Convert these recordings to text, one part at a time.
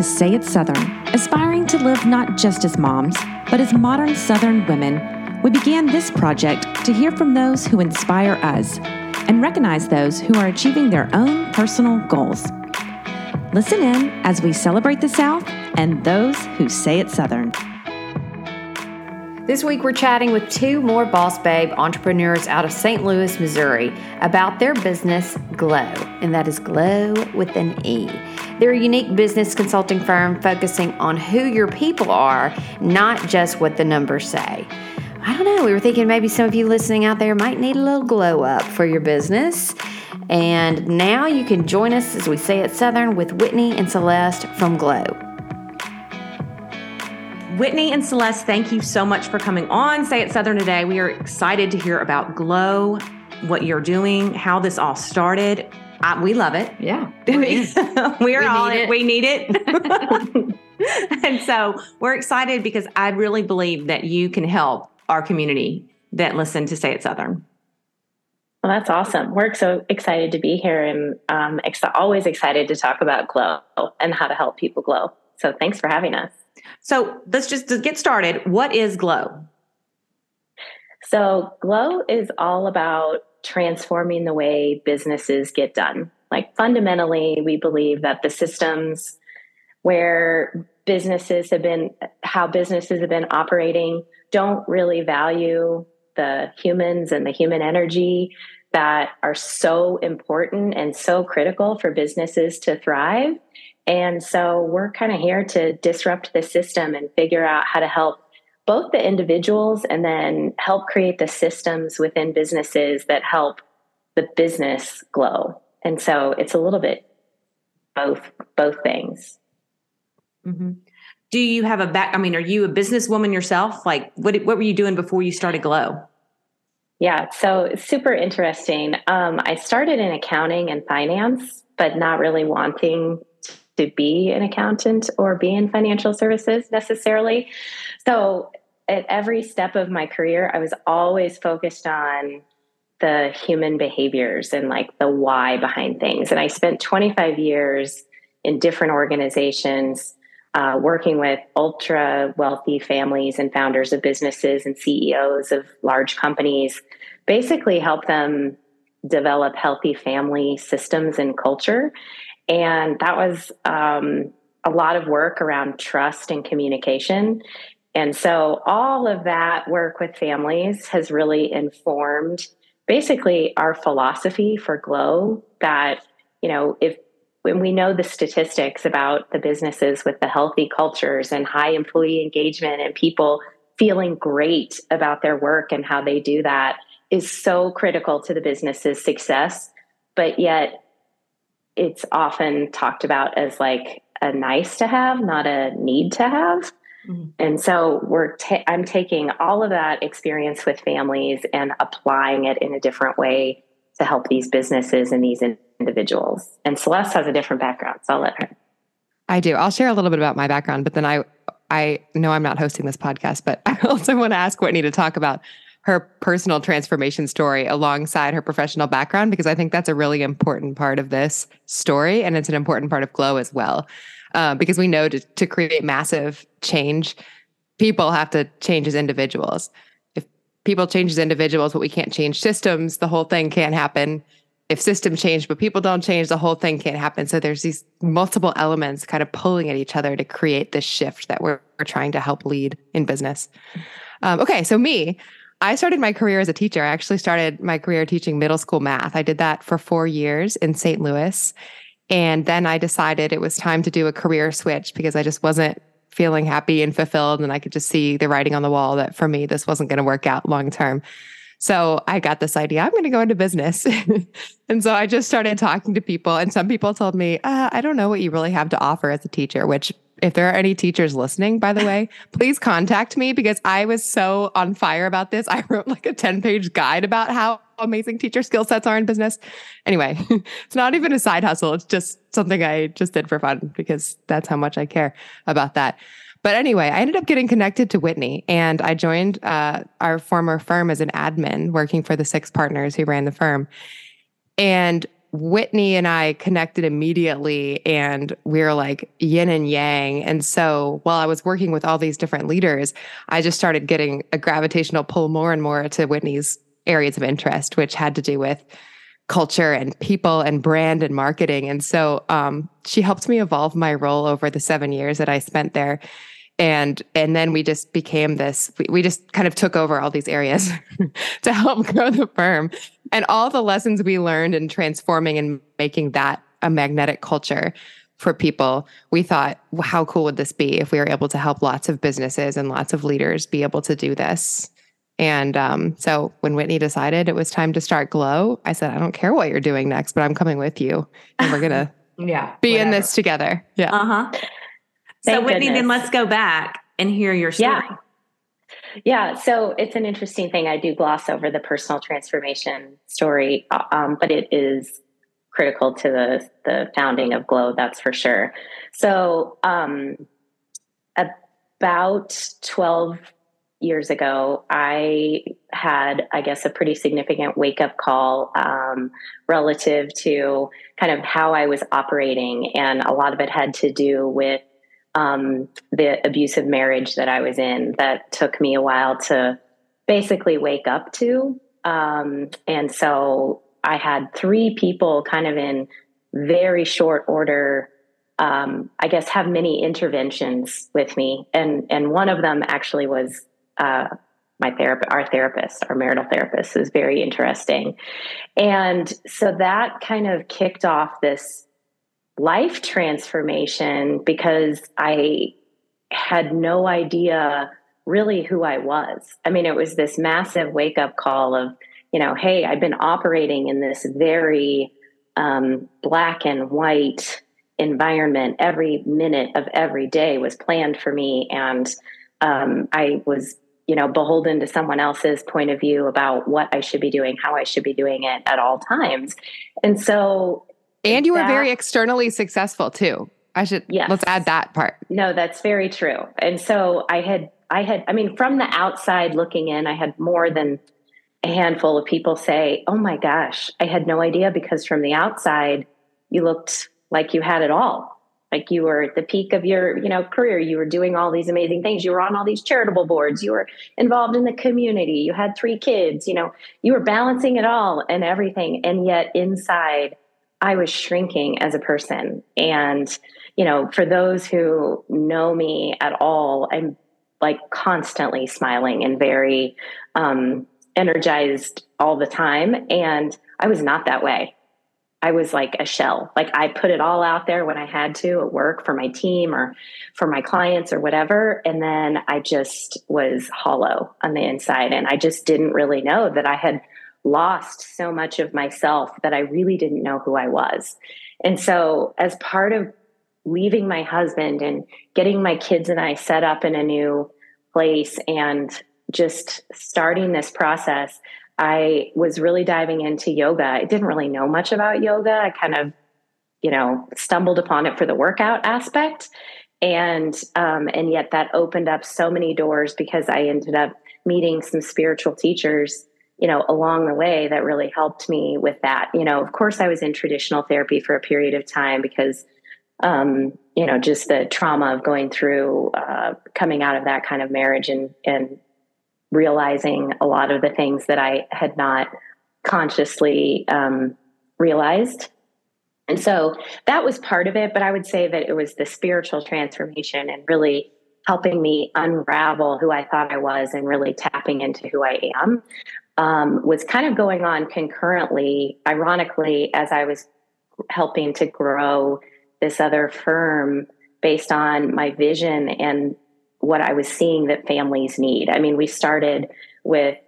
to Say It Southern, aspiring to live not just as moms, but as modern Southern women. We began this project to hear from those who inspire us and recognize those who are achieving their own personal goals. Listen in as we celebrate the South and those who say it Southern. This week, we're chatting with two more Boss Babe entrepreneurs out of St. Louis, Missouri, about their business, Glow, and that is Glow with an E. They're a unique business consulting firm focusing on who your people are, not just what the numbers say. I don't know, we were thinking maybe some of you listening out there might need a little glow up for your business. And now you can join us as we say it Southern with Whitney and Celeste from Glow. Whitney and Celeste, thank you so much for coming on Say It Southern today. We are excited to hear about Glow, what you're doing, how this all started. Uh, we love it. Yeah. we are all it. We need it. and so we're excited because I really believe that you can help our community that listen to Say It Southern. Well, that's awesome. We're so excited to be here and um, ex- always excited to talk about glow and how to help people glow. So thanks for having us. So let's just get started. What is Glow? So, Glow is all about transforming the way businesses get done. Like, fundamentally, we believe that the systems where businesses have been, how businesses have been operating, don't really value the humans and the human energy that are so important and so critical for businesses to thrive. And so we're kind of here to disrupt the system and figure out how to help both the individuals and then help create the systems within businesses that help the business glow. And so it's a little bit both both things. Mm-hmm. Do you have a back? I mean, are you a businesswoman yourself? Like, what what were you doing before you started Glow? Yeah, so super interesting. Um, I started in accounting and finance, but not really wanting to be an accountant or be in financial services necessarily. So at every step of my career, I was always focused on the human behaviors and like the why behind things. And I spent 25 years in different organizations uh, working with ultra wealthy families and founders of businesses and CEOs of large companies, basically help them develop healthy family systems and culture. And that was um, a lot of work around trust and communication. And so all of that work with families has really informed basically our philosophy for Glow that, you know, if when we know the statistics about the businesses with the healthy cultures and high employee engagement and people feeling great about their work and how they do that is so critical to the business's success. But yet it's often talked about as like a nice to have, not a need to have. Mm-hmm. And so we're ta- I'm taking all of that experience with families and applying it in a different way to help these businesses and these individuals. And Celeste has a different background, so I'll let her. I do. I'll share a little bit about my background, but then I I know I'm not hosting this podcast, but I also want to ask Whitney to talk about her personal transformation story alongside her professional background because I think that's a really important part of this story and it's an important part of Glow as well. Uh, because we know to, to create massive change, people have to change as individuals. If people change as individuals, but we can't change systems, the whole thing can't happen. If systems change, but people don't change, the whole thing can't happen. So there's these multiple elements kind of pulling at each other to create this shift that we're, we're trying to help lead in business. Um, okay, so me, I started my career as a teacher. I actually started my career teaching middle school math. I did that for four years in St. Louis. And then I decided it was time to do a career switch because I just wasn't feeling happy and fulfilled. And I could just see the writing on the wall that for me, this wasn't going to work out long term. So I got this idea I'm going to go into business. and so I just started talking to people. And some people told me, uh, I don't know what you really have to offer as a teacher, which if there are any teachers listening, by the way, please contact me because I was so on fire about this. I wrote like a 10 page guide about how amazing teacher skill sets are in business. Anyway, it's not even a side hustle. It's just something I just did for fun because that's how much I care about that. But anyway, I ended up getting connected to Whitney and I joined uh, our former firm as an admin working for the six partners who ran the firm. And Whitney and I connected immediately and we are like yin and yang. And so while I was working with all these different leaders, I just started getting a gravitational pull more and more to Whitney's areas of interest, which had to do with culture and people and brand and marketing. And so um, she helped me evolve my role over the seven years that I spent there. And and then we just became this. We, we just kind of took over all these areas to help grow the firm, and all the lessons we learned in transforming and making that a magnetic culture for people. We thought, well, how cool would this be if we were able to help lots of businesses and lots of leaders be able to do this? And um, so when Whitney decided it was time to start Glow, I said, I don't care what you're doing next, but I'm coming with you. And we're going to yeah, be whatever. in this together. Yeah. Uh huh. So, Whitney, goodness. then let's go back and hear your story. Yeah. Yeah, so it's an interesting thing. I do gloss over the personal transformation story, uh, um, but it is critical to the the founding of Glow. That's for sure. So, um, about twelve years ago, I had, I guess, a pretty significant wake up call um, relative to kind of how I was operating. And a lot of it had to do with um, the abusive marriage that I was in that took me a while to basically wake up to. Um, and so I had three people kind of in very short order um, I guess have many interventions with me, and and one of them actually was uh, my therapist, our therapist, our marital therapist, is very interesting. And so that kind of kicked off this life transformation because I had no idea really who I was. I mean, it was this massive wake up call of, you know, hey, I've been operating in this very um, black and white environment. Every minute of every day was planned for me. And um, I was you know beholden to someone else's point of view about what I should be doing, how I should be doing it at all times. And so and you that, were very externally successful too. I should yes. let's add that part. No, that's very true. And so I had I had I mean from the outside looking in, I had more than a handful of people say, "Oh my gosh, I had no idea because from the outside you looked like you had it all." like you were at the peak of your you know career you were doing all these amazing things you were on all these charitable boards you were involved in the community you had three kids you know you were balancing it all and everything and yet inside i was shrinking as a person and you know for those who know me at all i'm like constantly smiling and very um energized all the time and i was not that way I was like a shell. Like I put it all out there when I had to at work for my team or for my clients or whatever. And then I just was hollow on the inside. And I just didn't really know that I had lost so much of myself that I really didn't know who I was. And so, as part of leaving my husband and getting my kids and I set up in a new place and just starting this process, I was really diving into yoga. I didn't really know much about yoga. I kind of, you know, stumbled upon it for the workout aspect. And um, and yet that opened up so many doors because I ended up meeting some spiritual teachers, you know, along the way that really helped me with that. You know, of course I was in traditional therapy for a period of time because um, you know, just the trauma of going through uh, coming out of that kind of marriage and and realizing a lot of the things that I had not consciously um, realized. And so that was part of it, but I would say that it was the spiritual transformation and really helping me unravel who I thought I was and really tapping into who I am um, was kind of going on concurrently, ironically, as I was helping to grow this other firm based on my vision and what I was seeing that families need. I mean, we started with,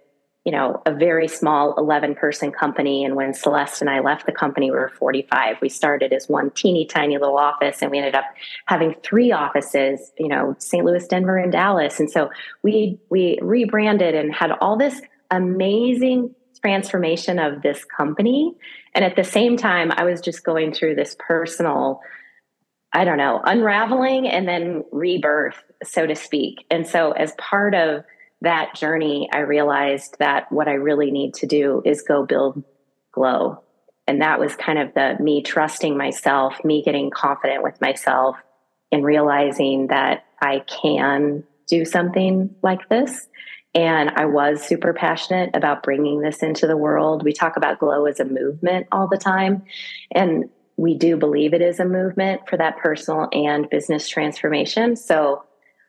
you know, a very small 11 person company. And when Celeste and I left the company, we were 45. We started as one teeny tiny little office and we ended up having three offices, you know, St. Louis, Denver, and Dallas. And so we, we rebranded and had all this amazing transformation of this company. And at the same time, I was just going through this personal I don't know, unraveling and then rebirth, so to speak. And so, as part of that journey, I realized that what I really need to do is go build Glow and that was kind of the me trusting myself, me getting confident with myself, and realizing that I can do something like this. And I was super passionate about bringing this into the world. We talk about Glow as a movement all the time. And we do believe it is a movement for that personal and business transformation. So,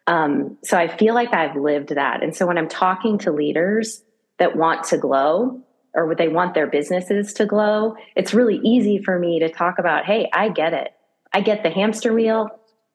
um, so I feel like I've lived that. And so when I'm talking to leaders that want to glow or they want their businesses to glow, it's really easy for me to talk about, hey, I get it. I get the hamster wheel.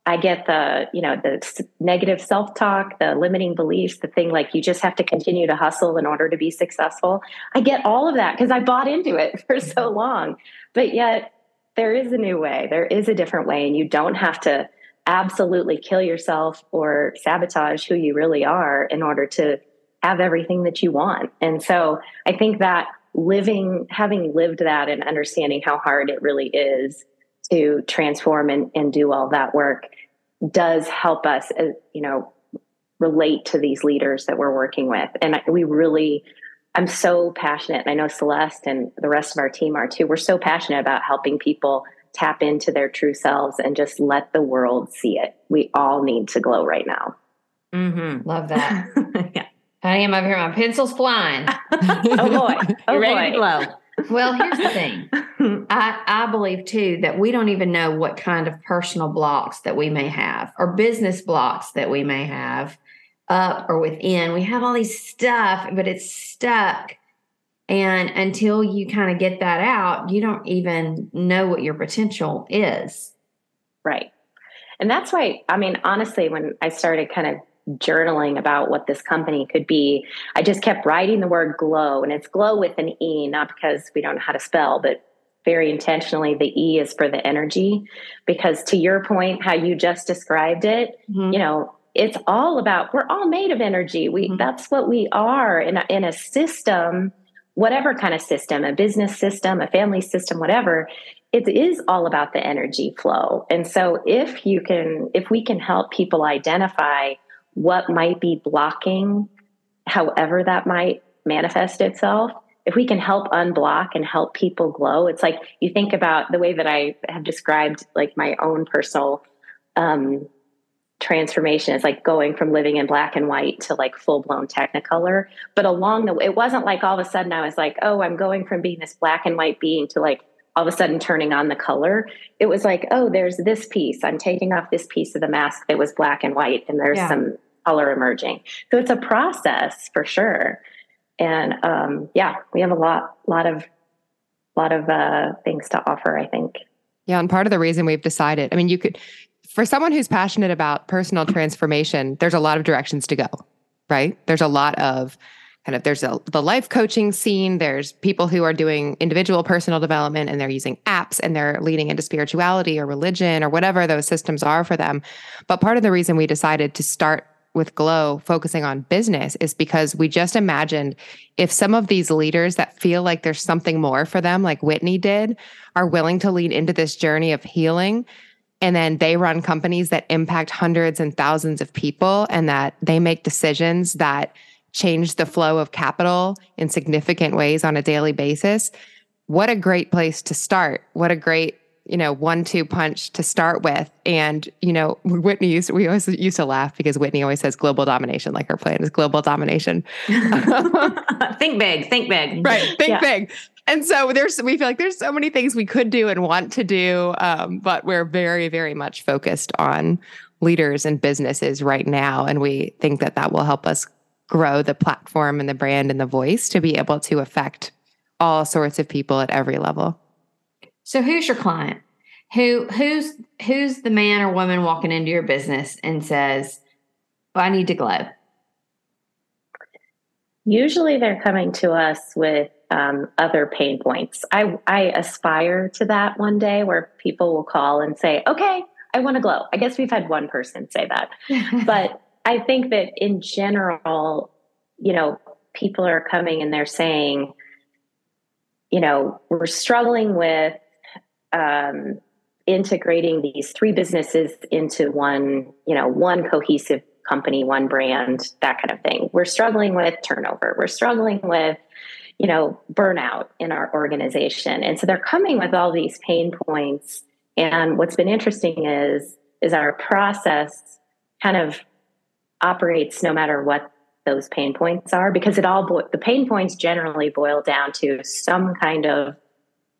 I get the, you know, the negative self-talk, the limiting beliefs, the thing like you just have to continue to hustle in order to be successful. I get all of that because I bought into it for so long. But yet there is a new way. There is a different way, and you don't have to absolutely kill yourself or sabotage who you really are in order to have everything that you want. And so I think that living, having lived that and understanding how hard it really is to transform and, and do all that work does help us, uh, you know, relate to these leaders that we're working with. And we really I'm so passionate. And I know Celeste and the rest of our team are too. We're so passionate about helping people tap into their true selves and just let the world see it. We all need to glow right now. Mm-hmm. Love that. yeah. I am over here. My pencil's flying. oh boy. Oh you ready boy. to glow. Well, here's the thing. I, I believe too that we don't even know what kind of personal blocks that we may have or business blocks that we may have up or within. We have all these stuff, but it's stuck. And until you kind of get that out, you don't even know what your potential is. Right. And that's why, I mean, honestly, when I started kind of journaling about what this company could be, I just kept writing the word glow. And it's glow with an E, not because we don't know how to spell, but very intentionally, the E is for the energy. Because to your point, how you just described it, mm-hmm. you know, it's all about we're all made of energy we mm-hmm. that's what we are in a, in a system whatever kind of system a business system a family system whatever it is all about the energy flow and so if you can if we can help people identify what might be blocking however that might manifest itself if we can help unblock and help people glow it's like you think about the way that i have described like my own personal um, transformation is like going from living in black and white to like full blown technicolor. But along the way, it wasn't like all of a sudden I was like, oh, I'm going from being this black and white being to like all of a sudden turning on the color. It was like, oh, there's this piece. I'm taking off this piece of the mask that was black and white, and there's yeah. some color emerging. So it's a process for sure. And um, yeah, we have a lot, lot of, lot of uh, things to offer. I think. Yeah, and part of the reason we've decided, I mean, you could for someone who's passionate about personal transformation, there's a lot of directions to go, right? There's a lot of kind of there's a, the life coaching scene there's people who are doing individual personal development and they're using apps and they're leading into spirituality or religion or whatever those systems are for them but part of the reason we decided to start with glow focusing on business is because we just imagined if some of these leaders that feel like there's something more for them like whitney did are willing to lead into this journey of healing and then they run companies that impact hundreds and thousands of people and that they make decisions that change the flow of capital in significant ways on a daily basis what a great place to start. What a great you know one two punch to start with. And you know whitney used we always used to laugh because whitney always says global domination like her plan is global domination. Think big think big. Right think yeah. big. And so there's we feel like there's so many things we could do and want to do um, but we're very very much focused on leaders and businesses right now. And we think that that will help us grow the platform and the brand and the voice to be able to affect all sorts of people at every level so who's your client who who's who's the man or woman walking into your business and says well, i need to glow usually they're coming to us with um, other pain points. I, I aspire to that one day where people will call and say, okay, I want to glow. I guess we've had one person say that. but I think that in general, you know, people are coming and they're saying, you know, we're struggling with um, integrating these three businesses into one, you know, one cohesive company, one brand, that kind of thing. We're struggling with turnover. We're struggling with you know, burnout in our organization. And so they're coming with all these pain points. And what's been interesting is is our process kind of operates no matter what those pain points are because it all bo- the pain points generally boil down to some kind of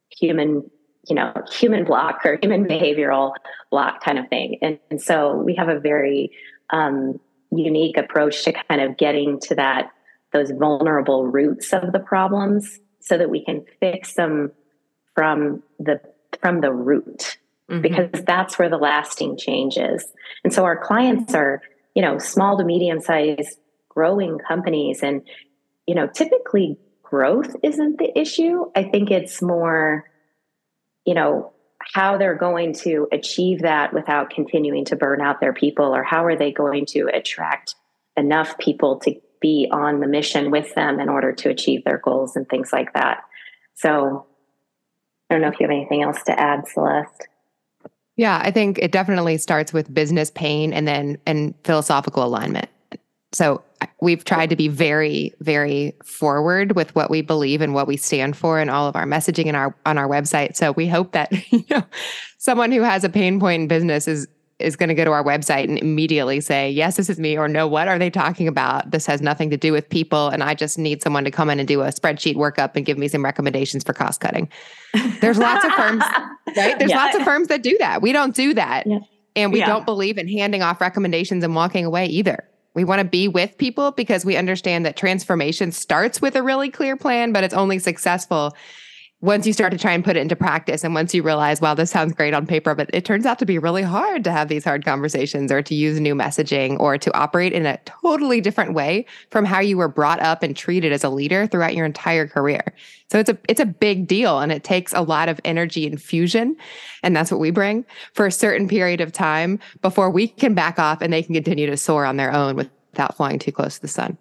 human you know human block or human behavioral block kind of thing. And, and so we have a very um, unique approach to kind of getting to that those vulnerable roots of the problems so that we can fix them from the from the root mm-hmm. because that's where the lasting change is. And so our clients are you know small to medium sized growing companies and you know typically growth isn't the issue. I think it's more you know how they're going to achieve that without continuing to burn out their people or how are they going to attract enough people to be on the mission with them in order to achieve their goals and things like that. So i don't know if you have anything else to add celeste. Yeah i think it definitely starts with business pain and then and philosophical alignment. So we've tried to be very, very forward with what we believe and what we stand for and all of our messaging in our on our website. So we hope that you know someone who has a pain point in business is is going to go to our website and immediately say, yes, this is me, or no, what are they talking about? This has nothing to do with people. And I just need someone to come in and do a spreadsheet workup and give me some recommendations for cost cutting. There's lots of firms, right? There's yeah. lots of firms that do that. We don't do that. Yeah. And we yeah. don't believe in handing off recommendations and walking away either. We want to be with people because we understand that transformation starts with a really clear plan, but it's only successful once you start to try and put it into practice and once you realize, wow, this sounds great on paper, but it turns out to be really hard to have these hard conversations or to use new messaging or to operate in a totally different way from how you were brought up and treated as a leader throughout your entire career. So it's a it's a big deal and it takes a lot of energy and infusion and that's what we bring for a certain period of time before we can back off and they can continue to soar on their own without flying too close to the sun.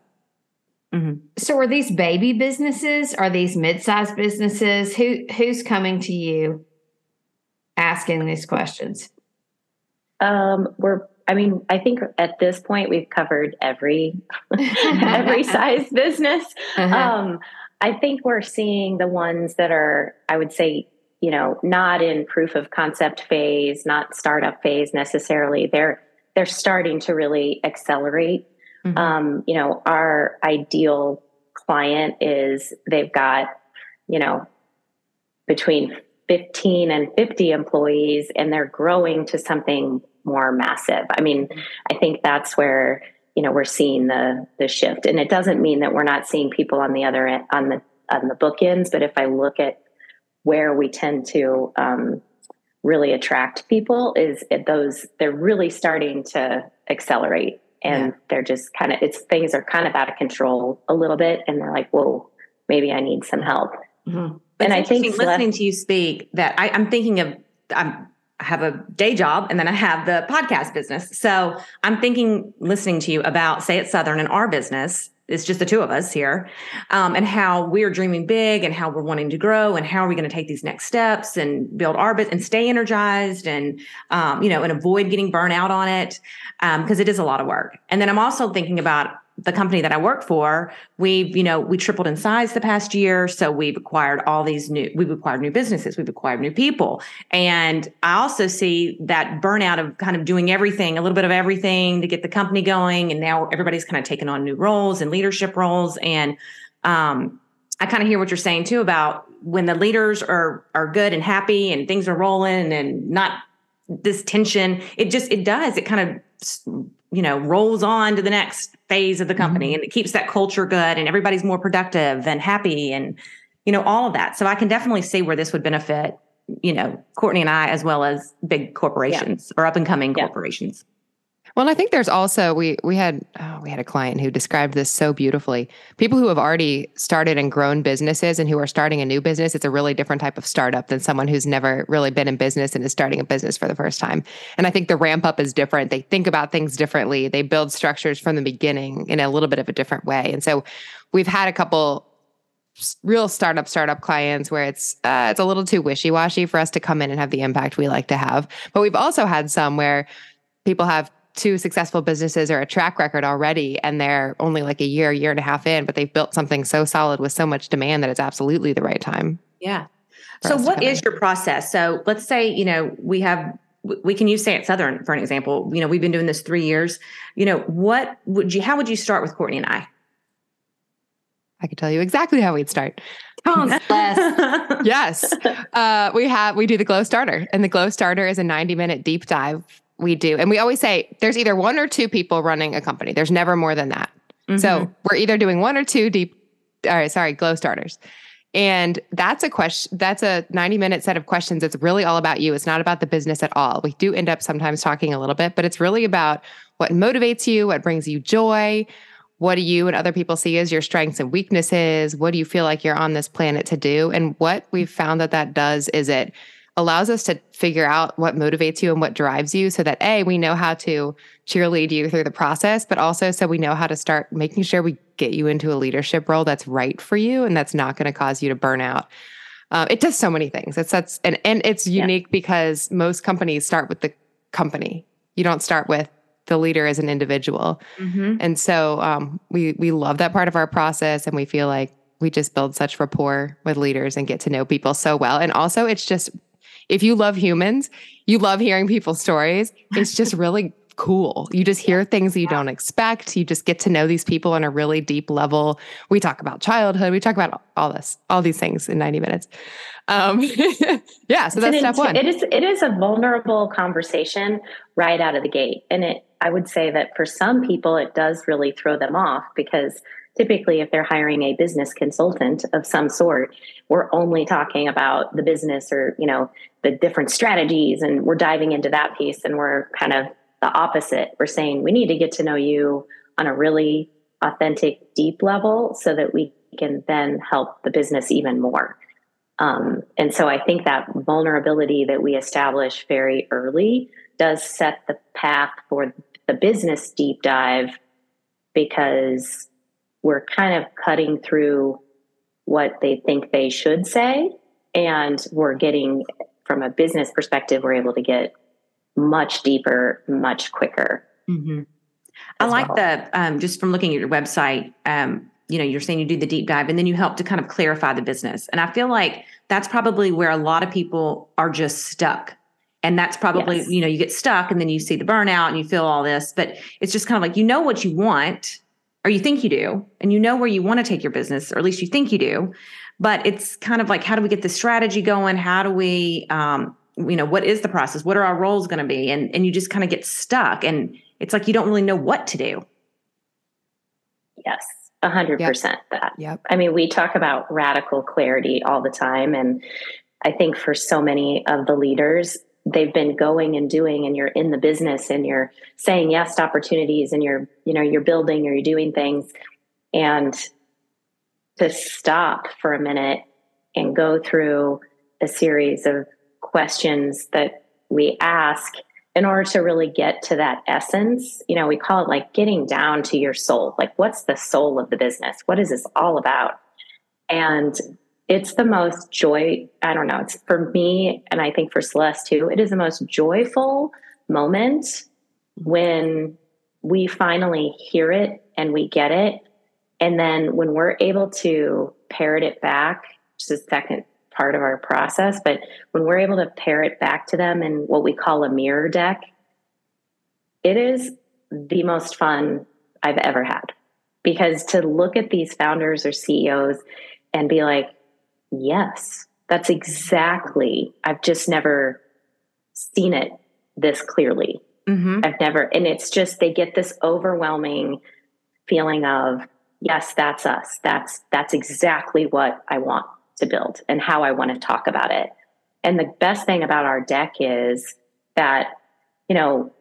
Mm-hmm. So, are these baby businesses? Are these mid-sized businesses? Who who's coming to you asking these questions? Um, we're. I mean, I think at this point we've covered every every size business. Uh-huh. Um, I think we're seeing the ones that are, I would say, you know, not in proof of concept phase, not startup phase necessarily. They're they're starting to really accelerate Mm-hmm. Um, you know, our ideal client is they've got, you know, between 15 and 50 employees and they're growing to something more massive. I mean, I think that's where, you know, we're seeing the the shift. And it doesn't mean that we're not seeing people on the other end on the on the bookends, but if I look at where we tend to um, really attract people is at those they're really starting to accelerate and yeah. they're just kind of it's things are kind of out of control a little bit and they're like whoa maybe i need some help mm-hmm. and i think listening to you speak that I, i'm thinking of i'm I have a day job and then I have the podcast business. So I'm thinking, listening to you about Say It Southern and our business it's just the two of us here um, and how we're dreaming big and how we're wanting to grow and how are we going to take these next steps and build our business and stay energized and um, you know and avoid getting burnt out on it because um, it is a lot of work. And then i'm also thinking about the company that I work for, we've, you know, we tripled in size the past year. So we've acquired all these new, we've acquired new businesses, we've acquired new people. And I also see that burnout of kind of doing everything, a little bit of everything to get the company going. And now everybody's kind of taking on new roles and leadership roles. And um, I kind of hear what you're saying too about when the leaders are are good and happy and things are rolling and not this tension, it just it does. It kind of you know rolls on to the next phase of the company mm-hmm. and it keeps that culture good and everybody's more productive and happy and you know all of that so i can definitely see where this would benefit you know courtney and i as well as big corporations yeah. or up and coming yeah. corporations well, I think there's also we we had oh, we had a client who described this so beautifully. People who have already started and grown businesses and who are starting a new business, it's a really different type of startup than someone who's never really been in business and is starting a business for the first time. And I think the ramp up is different. They think about things differently. They build structures from the beginning in a little bit of a different way. And so we've had a couple real startup startup clients where it's uh, it's a little too wishy washy for us to come in and have the impact we like to have. But we've also had some where people have two successful businesses or a track record already and they're only like a year, year and a half in, but they've built something so solid with so much demand that it's absolutely the right time. Yeah. So what is your process? So let's say, you know, we have we can use say southern for an example you know we've been doing this three years you know what would you how would you start with courtney and i i could tell you exactly how we'd start Oh, yes. yes uh, we have we do the glow starter and the glow starter is a 90 minute deep dive we do and we always say there's either one or two people running a company there's never more than that mm-hmm. so we're either doing one or two deep all right sorry glow starters and that's a question, that's a 90 minute set of questions. It's really all about you. It's not about the business at all. We do end up sometimes talking a little bit, but it's really about what motivates you, what brings you joy. What do you and other people see as your strengths and weaknesses? What do you feel like you're on this planet to do? And what we've found that that does is it allows us to figure out what motivates you and what drives you so that A, we know how to cheerlead you through the process, but also so we know how to start making sure we get you into a leadership role that's right for you and that's not going to cause you to burn out. Uh, it does so many things. It's that's and and it's unique yeah. because most companies start with the company. You don't start with the leader as an individual, mm-hmm. and so um, we we love that part of our process, and we feel like we just build such rapport with leaders and get to know people so well. And also, it's just if you love humans, you love hearing people's stories. It's just really cool. You just hear things you don't expect. You just get to know these people on a really deep level. We talk about childhood. We talk about all this, all these things in 90 minutes. Um, yeah, so that's step one. It is it is a vulnerable conversation right out of the gate. And it I would say that for some people it does really throw them off because typically if they're hiring a business consultant of some sort we're only talking about the business or you know the different strategies and we're diving into that piece and we're kind of the opposite. We're saying we need to get to know you on a really authentic deep level so that we can then help the business even more. Um, and so i think that vulnerability that we establish very early does set the path for the business deep dive because we're kind of cutting through what they think they should say. And we're getting, from a business perspective, we're able to get much deeper, much quicker. Mm-hmm. I like well. the, um, just from looking at your website, um, you know, you're saying you do the deep dive and then you help to kind of clarify the business. And I feel like that's probably where a lot of people are just stuck. And that's probably, yes. you know, you get stuck and then you see the burnout and you feel all this, but it's just kind of like, you know what you want or you think you do, and you know where you want to take your business, or at least you think you do. But it's kind of like, how do we get the strategy going? How do we, um, you know, what is the process? What are our roles going to be? And and you just kind of get stuck, and it's like you don't really know what to do. Yes, a hundred percent that. Yep. I mean, we talk about radical clarity all the time, and I think for so many of the leaders, they've been going and doing and you're in the business and you're saying yes to opportunities and you're you know you're building or you're doing things. And to stop for a minute and go through a series of questions that we ask in order to really get to that essence you know we call it like getting down to your soul. Like what's the soul of the business? What is this all about? And it's the most joy i don't know it's for me and i think for celeste too it is the most joyful moment when we finally hear it and we get it. And then when we're able to parrot it back which is the second part of our process but when we're able to parrot back to them in what we call a mirror deck it is the most fun i've ever had. Because to look at these founders or ceos and be like yes, that's exactly, I've just never seen it this clearly. Mm-hmm. I've never, and it's just, they get this overwhelming feeling of, yes, that's us. That's, that's exactly what I want to build and how I want to talk about it. And the best thing about our deck is that, you know,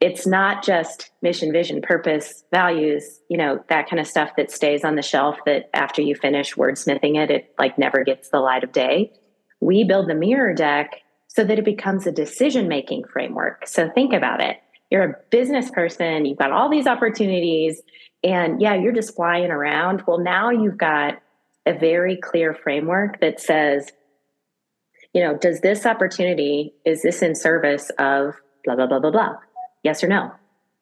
it's not just mission, vision, purpose, values, you know, that kind of stuff that stays on the shelf that after you finish wordsmithing it, it like never gets the light of day. We build the mirror deck so that it becomes a decision making framework. So think about it. You're a business person, you've got all these opportunities, and yeah, you're just flying around. Well, now you've got a very clear framework that says, you know, does this opportunity, is this in service of blah, blah, blah, blah, blah? Yes or no?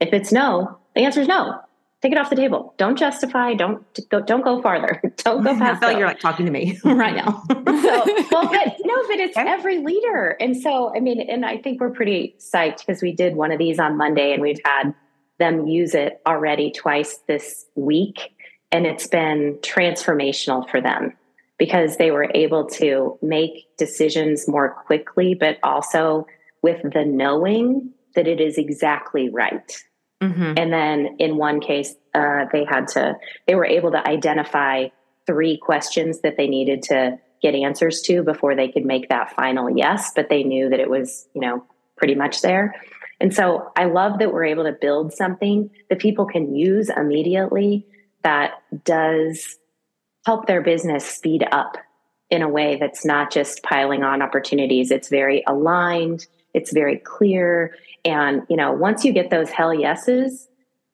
If it's no, the answer is no. Take it off the table. Don't justify. Don't go. Don't go farther. Don't go past. I feel you're like talking to me right now. so, well, but no, but it's okay. every leader, and so I mean, and I think we're pretty psyched because we did one of these on Monday, and we've had them use it already twice this week, and it's been transformational for them because they were able to make decisions more quickly, but also with the knowing that it is exactly right Mm-hmm. And then in one case, uh, they had to, they were able to identify three questions that they needed to get answers to before they could make that final yes, but they knew that it was, you know, pretty much there. And so I love that we're able to build something that people can use immediately that does help their business speed up in a way that's not just piling on opportunities. It's very aligned, it's very clear, and, you know, once you get those hell yeses,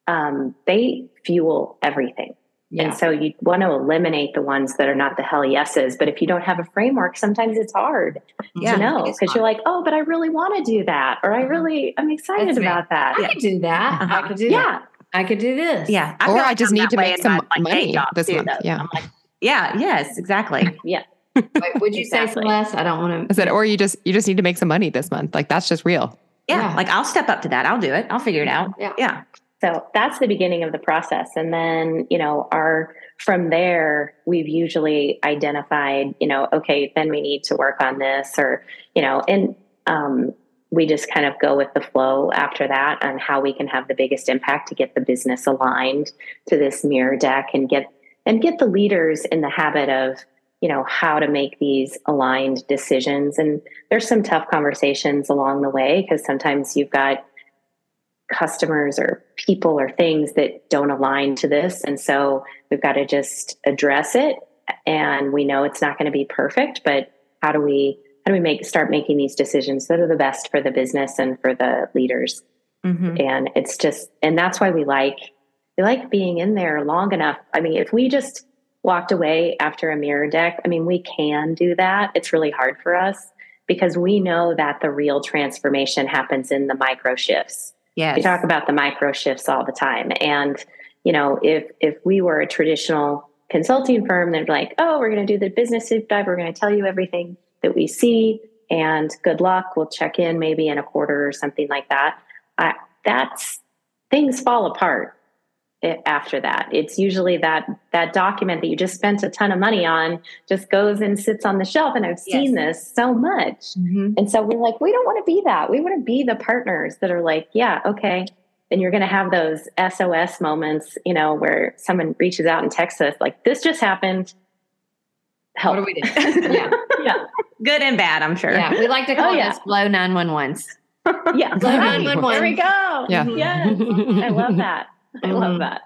um, they fuel everything. Yeah. And so you want to eliminate the ones that are not the hell yeses. But if you don't have a framework, sometimes it's hard yeah, to know because you're like, oh, but I really want to do that. Or I uh-huh. really, I'm excited That's about me. that. I yeah. could do that. Uh-huh. I could do yeah. that. I could do this. Yeah. I or I just need to make some my, money this too, month. Though. Yeah. Like, yeah. Yes, exactly. yeah. Wait, would you exactly. say some less? I don't want to. I said, or you just you just need to make some money this month. Like that's just real yeah, yeah, like I'll step up to that. I'll do it. I'll figure it out. Yeah. Yeah. So that's the beginning of the process. And then, you know, our from there, we've usually identified, you know, okay, then we need to work on this or, you know, and um, we just kind of go with the flow after that on how we can have the biggest impact to get the business aligned to this mirror deck and get and get the leaders in the habit of you know how to make these aligned decisions. And there's some tough conversations along the way because sometimes you've got customers or people or things that don't align to this. And so we've got to just address it and we know it's not going to be perfect but how do we how do we make start making these decisions that are the best for the business and for the leaders? Mm-hmm. and it's just and that's why we like we like being in there long enough. I mean if we just walked away after a mirror deck. I mean, we can do that. It's really hard for us because we know that the real transformation happens in the micro shifts. Yes. We talk about the micro shifts all the time. And, you know, if if we were a traditional consulting firm, they'd be like, oh, we're going to do the business deep dive. We're going to tell you everything that we see. And good luck. We'll check in maybe in a quarter or something like that. I, that's things fall apart after that. It's usually that that document that you just spent a ton of money on just goes and sits on the shelf. And I've seen yes. this so much. Mm-hmm. And so we're like, we don't want to be that. We want to be the partners that are like, yeah, okay. And you're going to have those SOS moments, you know, where someone reaches out and texts us like, this just happened. Help. What do we do? yeah. yeah. Good and bad, I'm sure. Yeah. We like to call oh, yeah. this Glow 911s. yeah. Glow 911. There we go. Yeah. Yes. I love that. I mm-hmm. love that.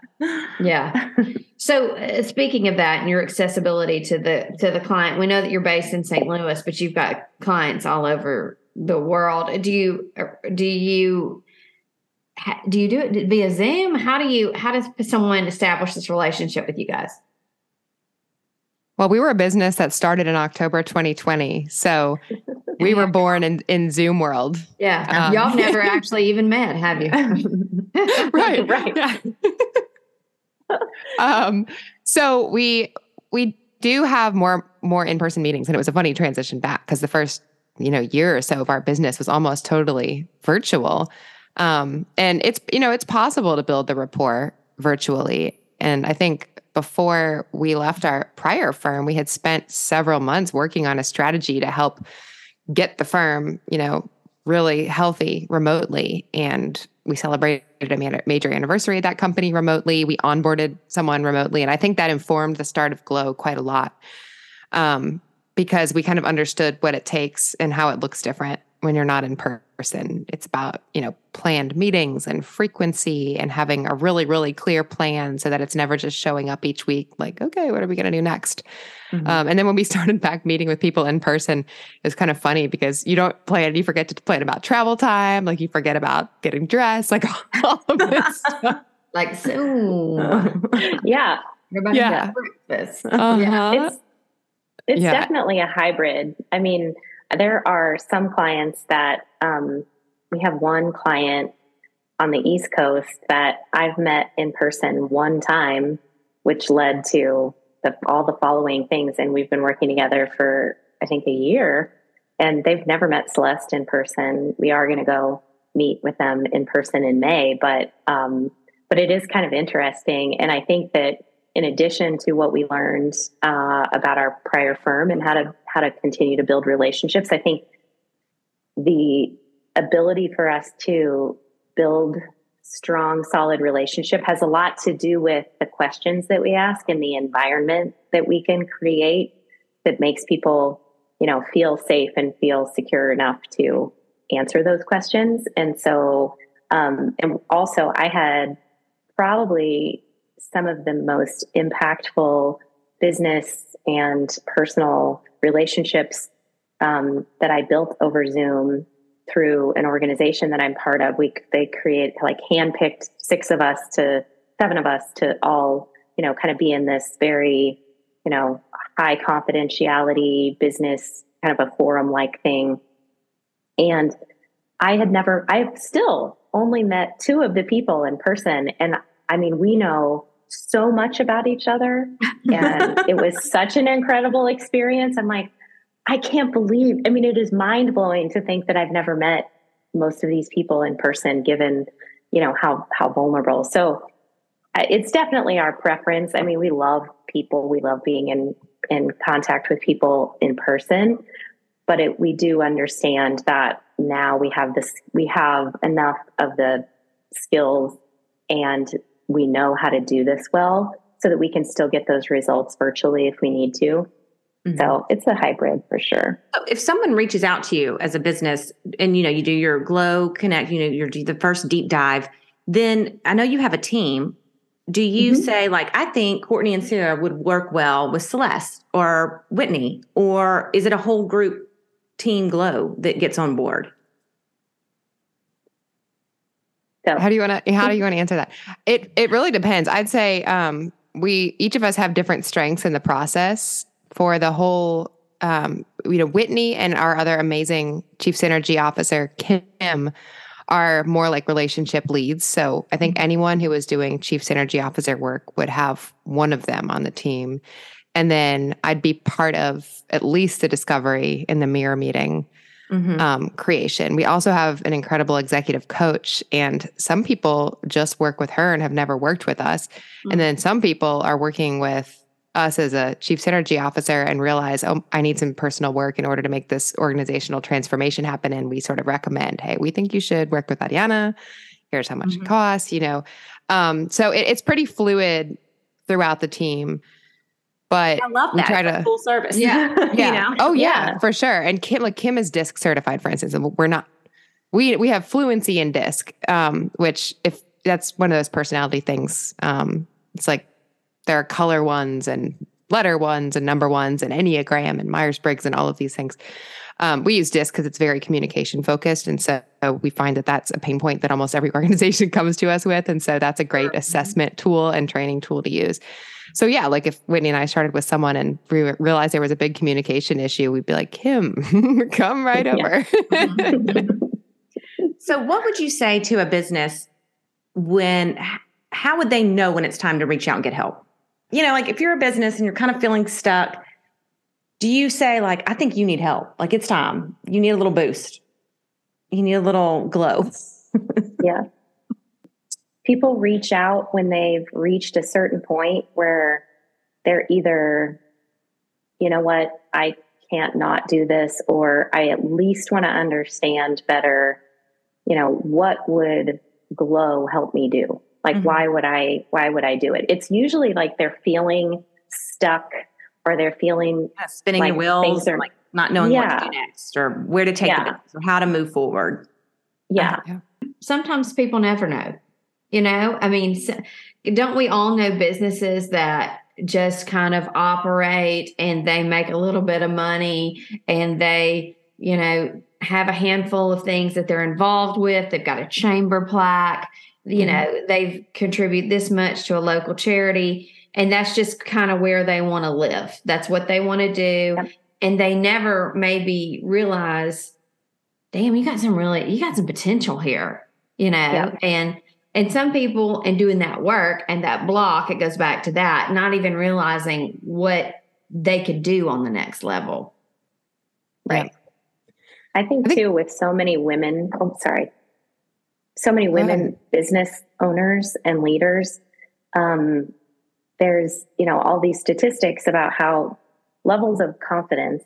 Yeah. so uh, speaking of that and your accessibility to the to the client, we know that you're based in St. Louis, but you've got clients all over the world. Do you uh, do you do you do it via Zoom? How do you how does someone establish this relationship with you guys? Well, we were a business that started in October 2020. So we were born in, in Zoom world. Yeah. Um, Y'all never actually even met, have you? right. right. Yeah. um, so we we do have more more in-person meetings and it was a funny transition back because the first, you know, year or so of our business was almost totally virtual. Um, and it's you know, it's possible to build the rapport virtually. And I think before we left our prior firm, we had spent several months working on a strategy to help get the firm, you know, really healthy remotely. And we celebrated a major anniversary of that company remotely. We onboarded someone remotely. And I think that informed the start of Glow quite a lot um, because we kind of understood what it takes and how it looks different when you're not in person. It's about, you know, planned meetings and frequency and having a really, really clear plan so that it's never just showing up each week like, okay, what are we going to do next? Mm-hmm. Um, and then when we started back meeting with people in person, it's kind of funny because you don't plan, you forget to plan about travel time, like you forget about getting dressed, like all of this stuff. Like, so yeah. Everybody yeah. breakfast. Uh-huh. Yeah. It's, it's yeah. definitely a hybrid. I mean, there are some clients that um, we have one client on the East Coast that I've met in person one time, which led to the, all the following things. And we've been working together for, I think, a year. And they've never met Celeste in person. We are going to go meet with them in person in May, but um, but it is kind of interesting. And I think that in addition to what we learned uh, about our prior firm and how to how to continue to build relationships, I think the ability for us to build strong, solid relationship has a lot to do with the questions that we ask and the environment that we can create that makes people, you know, feel safe and feel secure enough to answer those questions. And so, um, and also, I had probably some of the most impactful business and personal relationships um, that I built over Zoom through an organization that I'm part of. We they create like handpicked six of us to seven of us to all you know kind of be in this very you know high confidentiality business kind of a forum like thing. And I had never I've still only met two of the people in person and I mean we know so much about each other and it was such an incredible experience. I'm like I can't believe, I mean, it is mind blowing to think that I've never met most of these people in person, given, you know, how, how vulnerable. So uh, it's definitely our preference. I mean, we love people. We love being in, in contact with people in person, but it, we do understand that now we have this, we have enough of the skills and we know how to do this well so that we can still get those results virtually if we need to. Mm-hmm. So it's a hybrid for sure. So if someone reaches out to you as a business and you know you do your glow connect, you know, you do the first deep dive, then I know you have a team. Do you mm-hmm. say like I think Courtney and Sarah would work well with Celeste or Whitney, or is it a whole group team glow that gets on board? So, how do you want to how do you want to answer that? It it really depends. I'd say um, we each of us have different strengths in the process for the whole um, you know whitney and our other amazing chief synergy officer kim are more like relationship leads so i think mm-hmm. anyone who is doing chief synergy officer work would have one of them on the team and then i'd be part of at least the discovery in the mirror meeting mm-hmm. um, creation we also have an incredible executive coach and some people just work with her and have never worked with us mm-hmm. and then some people are working with us as a chief synergy officer and realize, oh, I need some personal work in order to make this organizational transformation happen. And we sort of recommend, hey, we think you should work with Ariana. Here's how much mm-hmm. it costs, you know. Um, so it, it's pretty fluid throughout the team. But I love that. try to full service. Yeah. yeah. You know? Oh yeah, yeah, for sure. And Kim, like Kim is disc certified, for instance, and we're not we we have fluency in disc, um, which if that's one of those personality things. Um, it's like there are color ones and letter ones and number ones and Enneagram and Myers Briggs and all of these things. Um, we use DISC because it's very communication focused. And so we find that that's a pain point that almost every organization comes to us with. And so that's a great assessment tool and training tool to use. So, yeah, like if Whitney and I started with someone and re- realized there was a big communication issue, we'd be like, Kim, come right over. so, what would you say to a business when, how would they know when it's time to reach out and get help? you know, like if you're a business and you're kind of feeling stuck, do you say like, I think you need help? Like it's time. You need a little boost. You need a little glow. yeah. People reach out when they've reached a certain point where they're either, you know what, I can't not do this, or I at least want to understand better, you know, what would glow help me do? Like, mm-hmm. why would I, why would I do it? It's usually like they're feeling stuck or they're feeling yeah, spinning like wheels, are, like not knowing yeah. what to do next or where to take yeah. it or how to move forward. Yeah. Uh, Sometimes people never know. You know, I mean, don't we all know businesses that just kind of operate and they make a little bit of money and they, you know, have a handful of things that they're involved with. They've got a chamber plaque you mm-hmm. know they've contribute this much to a local charity and that's just kind of where they want to live that's what they want to do yep. and they never maybe realize damn you got some really you got some potential here you know, yeah. and and some people in doing that work and that block, it goes back to that, not even realizing what they could do on the next level. Right. I think, I think too, with so many women, oh, sorry, so many women business owners and leaders, um, there's, you know, all these statistics about how levels of confidence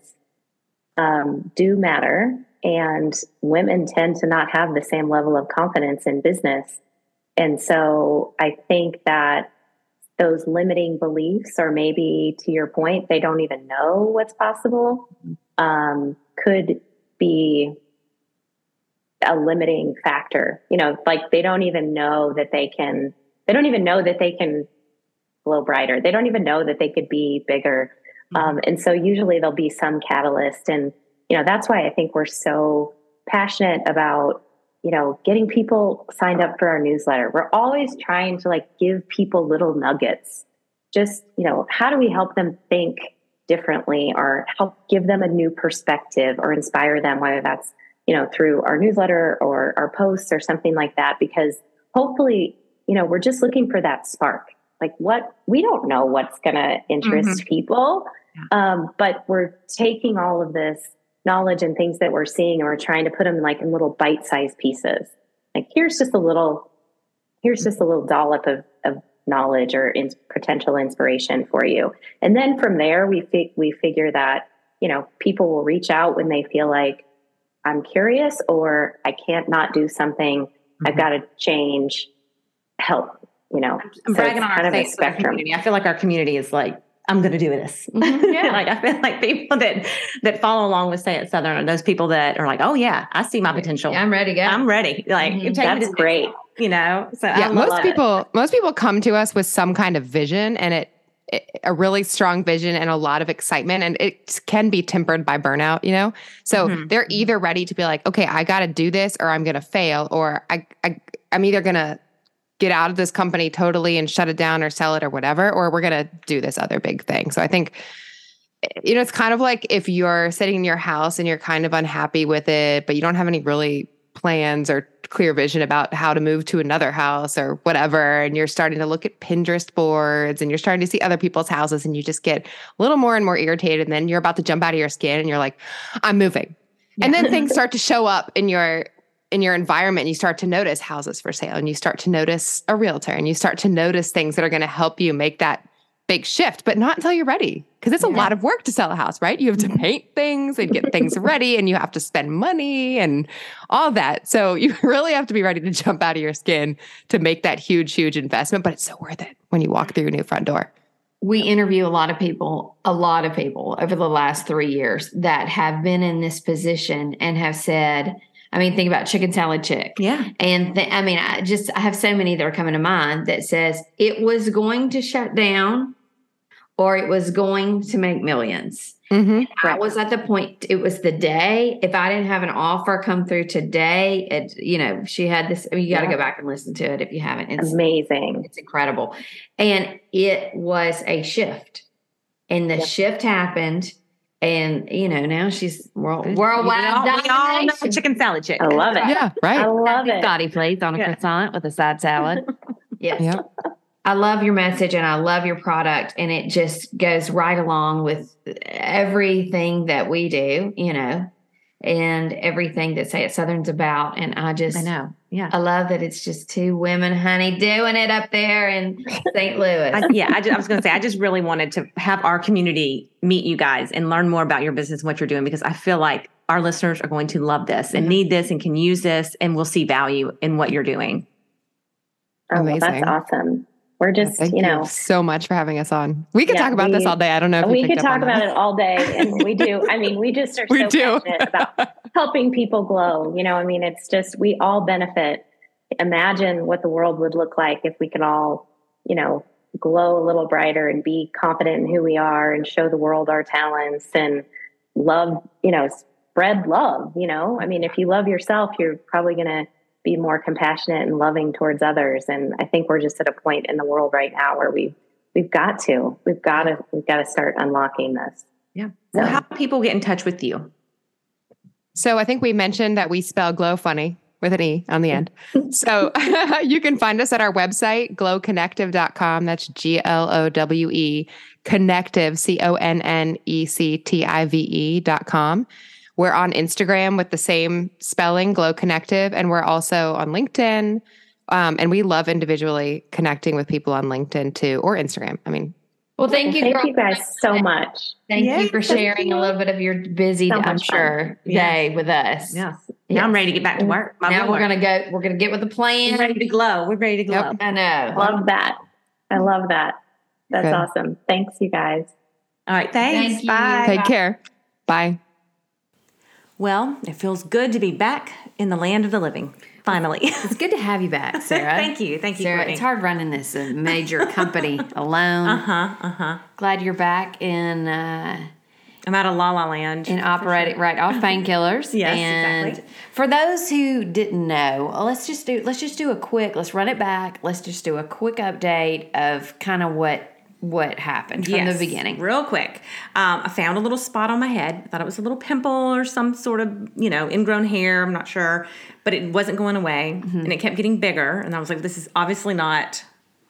um, do matter. And women tend to not have the same level of confidence in business. And so I think that those limiting beliefs, or maybe to your point, they don't even know what's possible, um, could be a limiting factor. You know, like they don't even know that they can, they don't even know that they can glow brighter. They don't even know that they could be bigger. Mm-hmm. Um, and so usually there'll be some catalyst. And, you know, that's why I think we're so passionate about, you know, getting people signed up for our newsletter. We're always trying to like give people little nuggets. Just, you know, how do we help them think differently or help give them a new perspective or inspire them, whether that's, you know, through our newsletter or our posts or something like that, because hopefully, you know, we're just looking for that spark. Like what we don't know what's going to interest mm-hmm. people, um, but we're taking all of this knowledge and things that we're seeing and we're trying to put them like in little bite-sized pieces. Like here's just a little, here's just a little dollop of, of knowledge or in, potential inspiration for you. And then from there, we fi- we figure that you know people will reach out when they feel like I'm curious or I can't not do something. Mm-hmm. I've got to change. Help, you know. I'm so bragging on our Facebook community. I feel like our community is like I'm going to do this. Mm-hmm. Yeah. like I feel like people that that follow along with Say It Southern are those people that are like, oh yeah, I see my potential. Yeah, I'm ready. Go. I'm ready. Like mm-hmm. that's great. You know, so yeah, most people it. most people come to us with some kind of vision, and it, it, a really strong vision and a lot of excitement, and it can be tempered by burnout. You know, so mm-hmm. they're either ready to be like, okay, I got to do this, or I'm going to fail, or I, I I'm either going to get out of this company totally and shut it down or sell it or whatever, or we're going to do this other big thing. So I think, you know, it's kind of like if you're sitting in your house and you're kind of unhappy with it, but you don't have any really plans or clear vision about how to move to another house or whatever and you're starting to look at Pinterest boards and you're starting to see other people's houses and you just get a little more and more irritated and then you're about to jump out of your skin and you're like I'm moving. Yeah. And then things start to show up in your in your environment, you start to notice houses for sale and you start to notice a realtor and you start to notice things that are going to help you make that big shift, but not until you're ready. Because it's a lot of work to sell a house, right? You have to mm-hmm. paint things and get things ready and you have to spend money and all that. So you really have to be ready to jump out of your skin to make that huge, huge investment, but it's so worth it when you walk through your new front door. We interview a lot of people, a lot of people over the last three years that have been in this position and have said, I mean, think about chicken salad chick. Yeah. And th- I mean, I just, I have so many that are coming to mind that says it was going to shut down or it was going to make 1000000s mm-hmm. I was at the point, it was the day. If I didn't have an offer come through today, it, you know, she had this, I mean, you got to yeah. go back and listen to it if you haven't. It's amazing. It's incredible. And it was a shift. And the yep. shift happened and you know now she's world, worldwide. We all, we all know chicken salad chick. I love it. Yeah, right. I love it. Dottie plates on a yeah. croissant with a side salad. yes. Yep. I love your message and I love your product, and it just goes right along with everything that we do. You know, and everything that Say It Southern's about. And I just, I know. Yeah. I love that it's just two women, honey, doing it up there in St. Louis. I, yeah. I, just, I was going to say, I just really wanted to have our community meet you guys and learn more about your business and what you're doing because I feel like our listeners are going to love this and mm-hmm. need this and can use this and will see value in what you're doing. Oh, Amazing. Well, that's awesome. We're just, you know, you so much for having us on. We could yeah, talk about we, this all day. I don't know. If we could talk about that. it all day, and we do. I mean, we just are we so do. passionate about helping people glow. You know, I mean, it's just we all benefit. Imagine what the world would look like if we could all, you know, glow a little brighter and be confident in who we are and show the world our talents and love. You know, spread love. You know, I mean, if you love yourself, you're probably going to be more compassionate and loving towards others. And I think we're just at a point in the world right now where we we've got to we've got to we've got to start unlocking this. Yeah. So, well, how do people get in touch with you? So I think we mentioned that we spell glow funny. with an E on the end. so you can find us at our website, glowconnective.com. That's G L O W E, connective, C O N N E C T I V E.com. We're on Instagram with the same spelling, Glow Connective, and we're also on LinkedIn. Um, and we love individually connecting with people on LinkedIn too, or Instagram. I mean, well, thank you. Thank girl. you guys so much. Thank you for sharing a little bit of your busy, so I'm sure, day with us. Yes. Now I'm ready to get back to work. My now we're gonna go. We're gonna get with the plan. We're ready to glow. We're ready to glow. Yep. I know. Love that. I love that. That's Good. awesome. Thanks, you guys. All right. Thanks. Thank Bye. Take care. Bye. Well, it feels good to be back in the land of the living. Finally, it's good to have you back, Sarah. Thank you, thank you, Sarah. Courtney. It's hard running this major company alone. Uh huh. Uh huh. Glad you're back in. Uh, I'm out of La La Land. And operating sure. right off painkillers. yes, and exactly. For those who didn't know, let's just do let's just do a quick. Let's run it back. Let's just do a quick update of kind of what what happened from yes, the beginning. Real quick. Um, I found a little spot on my head. I thought it was a little pimple or some sort of, you know, ingrown hair. I'm not sure. But it wasn't going away. Mm-hmm. And it kept getting bigger. And I was like, this is obviously not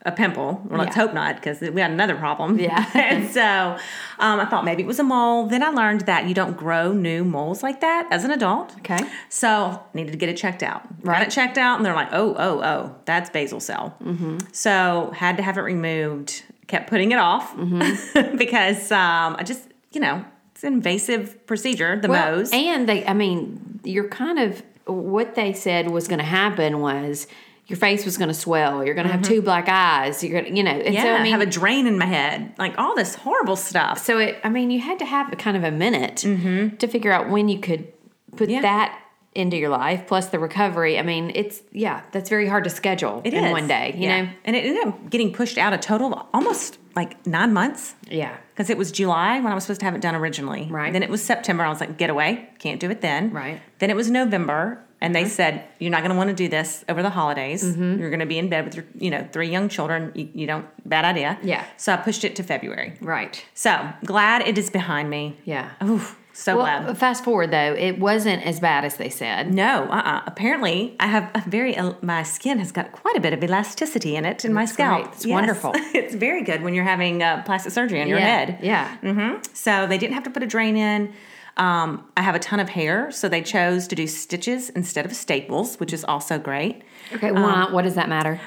a pimple. Well, let's hope not, because we had another problem. Yeah. and so um, I thought maybe it was a mole. Then I learned that you don't grow new moles like that as an adult. Okay. So needed to get it checked out. Right. Got it checked out, and they're like, oh, oh, oh, that's basal cell. Mm-hmm. So had to have it removed kept putting it off mm-hmm. because um, I just, you know, it's an invasive procedure, the well, Mohs. And they, I mean, you're kind of, what they said was going to happen was your face was going to swell. You're going to mm-hmm. have two black eyes. You're going to, you know, yeah, so, I mean, have a drain in my head, like all this horrible stuff. So it, I mean, you had to have a kind of a minute mm-hmm. to figure out when you could put yeah. that into your life plus the recovery i mean it's yeah that's very hard to schedule it in is. one day you yeah. know? And it ended up getting pushed out a total of almost like nine months. Yeah. Because it was july when i was supposed to have it done originally. Right. Then it was september i was like get away. Can't do it then. Right. Then it was november and mm-hmm. they said you're not going to want to do this over the holidays. Mm-hmm. you're going to be in bed with your you know three young children. You, you, don't bad idea. Yeah. So i pushed it to february. Right. So glad it is behind me. Yeah. Oof so well, glad. Fast forward though, it wasn't as bad as they said. No, uh uh Apparently, I have a very, uh, my skin has got quite a bit of elasticity in it in my scalp. Great. It's yes. wonderful. it's very good when you're having uh, plastic surgery on your yeah. head. Yeah. Mm-hmm. So they didn't have to put a drain in. Um, I have a ton of hair, so they chose to do stitches instead of staples, which is also great. Okay, why? Um, what does that matter?